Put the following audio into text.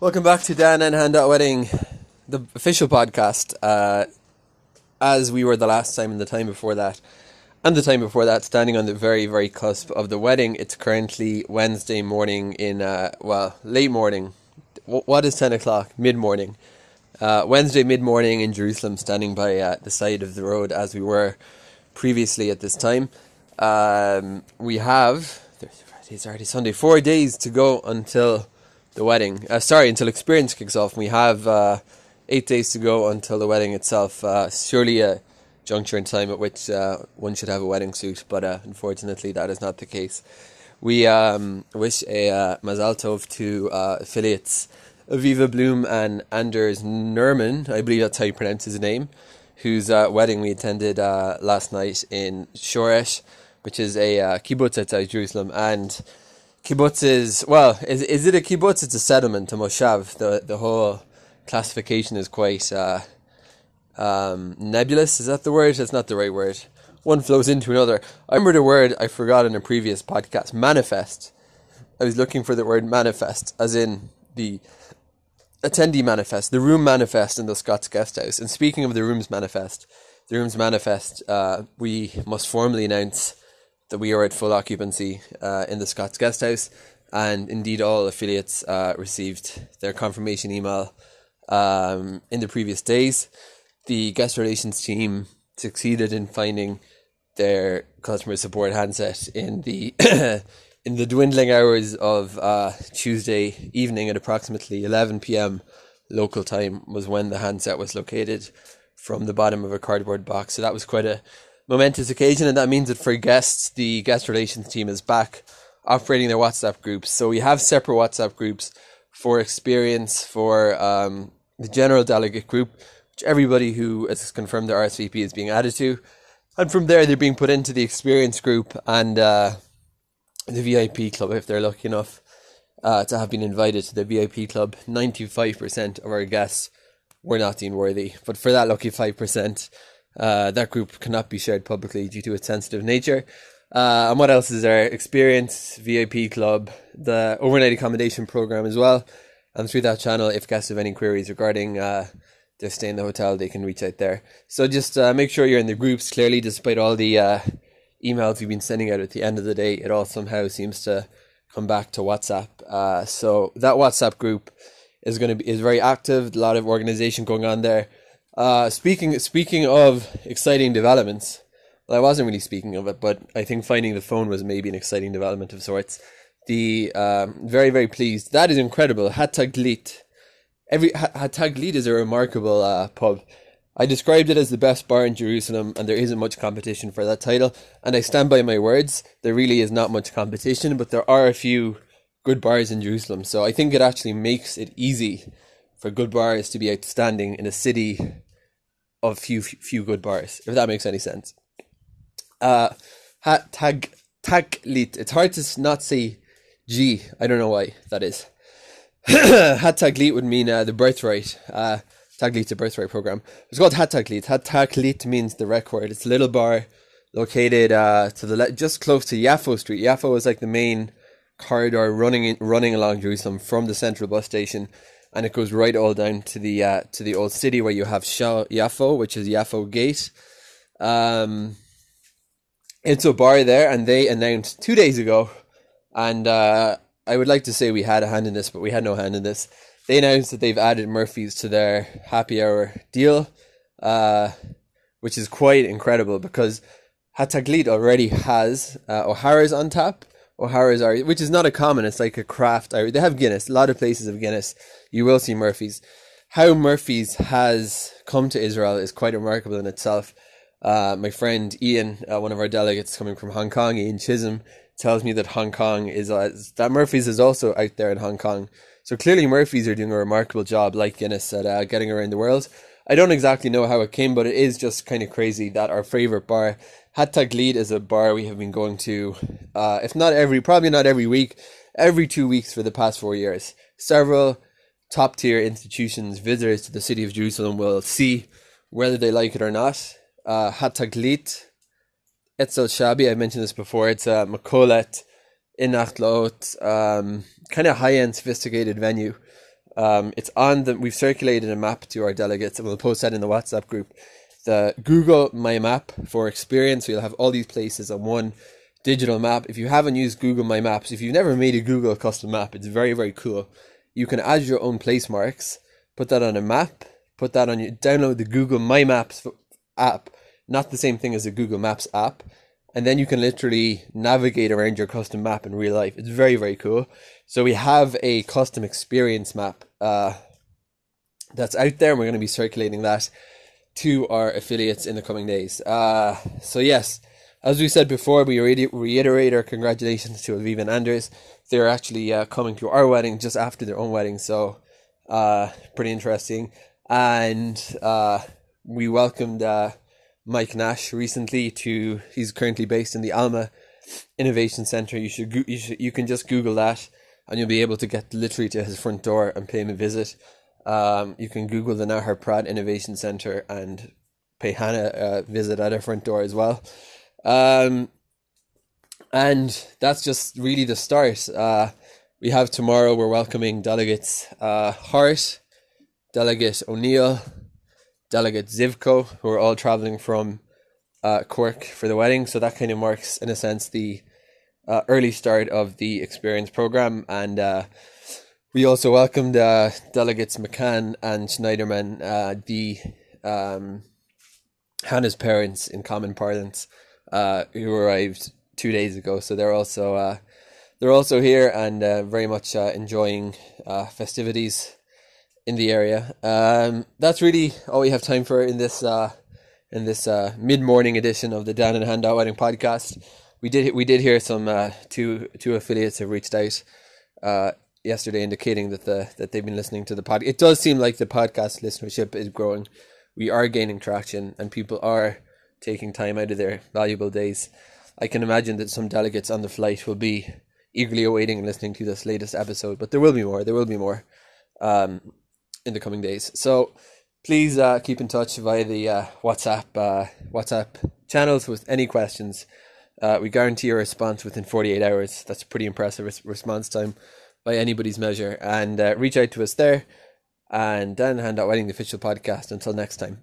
Welcome back to Dan and Hannah Wedding, the official podcast. Uh, as we were the last time and the time before that, and the time before that, standing on the very, very cusp of the wedding. It's currently Wednesday morning in, uh, well, late morning. W- what is 10 o'clock? Mid morning. Uh, Wednesday mid morning in Jerusalem, standing by uh, the side of the road as we were previously at this time. Um, we have, Friday, already Sunday, four days to go until the wedding. Uh, sorry, until experience kicks off. We have uh, eight days to go until the wedding itself. Uh, surely a juncture in time at which uh, one should have a wedding suit, but uh, unfortunately that is not the case. We um, wish a uh, Mazal Tov to affiliates Aviva Bloom and Anders Nerman, I believe that's how you pronounce his name, whose wedding we attended last night in Shoresh, which is a kibbutz outside Jerusalem, and kibbutz is well, is is it a kibbutz? It's a settlement, a moshav. The the whole classification is quite uh, um, nebulous. Is that the word? That's not the right word. One flows into another. I remember the word I forgot in a previous podcast. Manifest. I was looking for the word manifest, as in the attendee manifest, the room manifest in the Scots Guest House. And speaking of the rooms manifest, the rooms manifest, uh, we must formally announce that we are at full occupancy uh, in the Scots Guest House, and indeed all affiliates uh, received their confirmation email um, in the previous days. The guest relations team succeeded in finding their customer support handset in the in the dwindling hours of uh, Tuesday evening at approximately 11 p.m. local time was when the handset was located from the bottom of a cardboard box. So that was quite a momentous occasion, and that means that for guests, the guest relations team is back operating their WhatsApp groups. So we have separate WhatsApp groups for experience for um, the general delegate group, which everybody who has confirmed their RSVP is being added to, and from there they're being put into the experience group and uh, the VIP club if they're lucky enough uh, to have been invited to the VIP club. Ninety five percent of our guests were not deemed worthy, but for that lucky five percent uh, that group cannot be shared publicly due to its sensitive nature. Uh, and what else is there? Experience, VIP Club, the overnight accommodation program as well. And through that channel, if guests have any queries regarding uh, their stay in the hotel, they can reach out there. So just uh, make sure you're in the groups. Clearly, despite all the uh, emails we've been sending out at the end of the day, it all somehow seems to come back to WhatsApp. Uh, so that WhatsApp group is going to be is very active. A lot of organization going on there. Uh, speaking speaking of exciting developments, well, I wasn't really speaking of it, but I think finding the phone was maybe an exciting development of sorts. The um, very very pleased. That is incredible. Hataglit. Every Hataglit is a remarkable uh, pub. I described it as the best bar in Jerusalem, and there isn't much competition for that title. And I stand by my words. There really is not much competition, but there are a few good bars in Jerusalem. So I think it actually makes it easy for good bars to be outstanding in a city of few few good bars, if that makes any sense. Uh, tag taglit. It's hard to not say G. I don't know why that is. hat taglit would mean uh, the birthright. Uh, taglit's a birthright program. It's called hat taglit. Hat taglit means the record. It's a little bar located uh, to the le- just close to Yaffo Street. Yaffo is like the main corridor running in, running along Jerusalem from the central bus station and it goes right all down to the uh, to the old city where you have Sha'ar Yaffo, which is Yaffo Gate. Um, it's a bar there, and they announced two days ago, and uh, I would like to say we had a hand in this, but we had no hand in this. They announced that they've added Murphy's to their happy hour deal, uh, which is quite incredible because Hataglit already has uh, O'Hara's on tap O'Hara's are, which is not a common. It's like a craft. They have Guinness. A lot of places have Guinness. You will see Murphy's. How Murphy's has come to Israel is quite remarkable in itself. Uh, my friend Ian, uh, one of our delegates coming from Hong Kong, Ian Chisholm, tells me that Hong Kong is uh, that Murphy's is also out there in Hong Kong. So clearly, Murphy's are doing a remarkable job, like Guinness, at uh, getting around the world. I don't exactly know how it came, but it is just kind of crazy that our favorite bar Hat Taglit is a bar we have been going to, uh, if not every, probably not every week, every two weeks for the past four years. Several top tier institutions, visitors to the city of Jerusalem will see whether they like it or not. Uh, Hat Taglit, Etzel Shabi, I mentioned this before, it's a Makolet in Nachlaot, um, kind of high end, sophisticated venue. Um, it's on the. We've circulated a map to our delegates, and we'll post that in the WhatsApp group. The Google My Map for experience. So you'll have all these places on one digital map. If you haven't used Google My Maps, if you've never made a Google custom map, it's very very cool. You can add your own place marks, put that on a map, put that on you. Download the Google My Maps app. Not the same thing as the Google Maps app and then you can literally navigate around your custom map in real life. It's very very cool. So we have a custom experience map uh, that's out there, and we're going to be circulating that to our affiliates in the coming days. Uh, so yes, as we said before, we reiterate our congratulations to Aviva and Anders. They're actually uh, coming to our wedding just after their own wedding, so uh, pretty interesting. And uh, we welcomed uh, Mike Nash recently to he's currently based in the Alma Innovation Center. You should you should you can just Google that and you'll be able to get literally to his front door and pay him a visit. Um, you can Google the Nahar Pratt Innovation Center and pay Hannah a visit at her front door as well. Um, and that's just really the start. Uh, we have tomorrow, we're welcoming delegates uh, Hart, delegate O'Neill, delegate Zivko, who are all traveling from uh, Cork for the wedding. So that kind of marks, in a sense, the uh, early start of the experience program. And uh, we also welcomed uh, delegates McCann and Schneiderman, uh, the um, Hannah's parents in common parlance, uh, who arrived two days ago. So they're also they're also here and very much enjoying festivities in the area. Um, that's really all we have time for in this uh, in this uh, mid morning edition of the Dan and Hannah Wedding podcast. We did we did hear some uh, two two affiliates have reached out uh, yesterday, indicating that the that they've been listening to the pod. It does seem like the podcast listenership is growing. We are gaining traction, and people are taking time out of their valuable days. I can imagine that some delegates on the flight will be eagerly awaiting and listening to this latest episode, but there will be more. There will be more. Um, in the coming days. So please uh, keep in touch via the uh, WhatsApp uh, WhatsApp channels with any questions. Uh, we guarantee a response within 48 hours. That's a pretty impressive res- response time by anybody's measure. And uh, reach out to us there. And Dan Hannah Wedding, the official podcast. Until next time.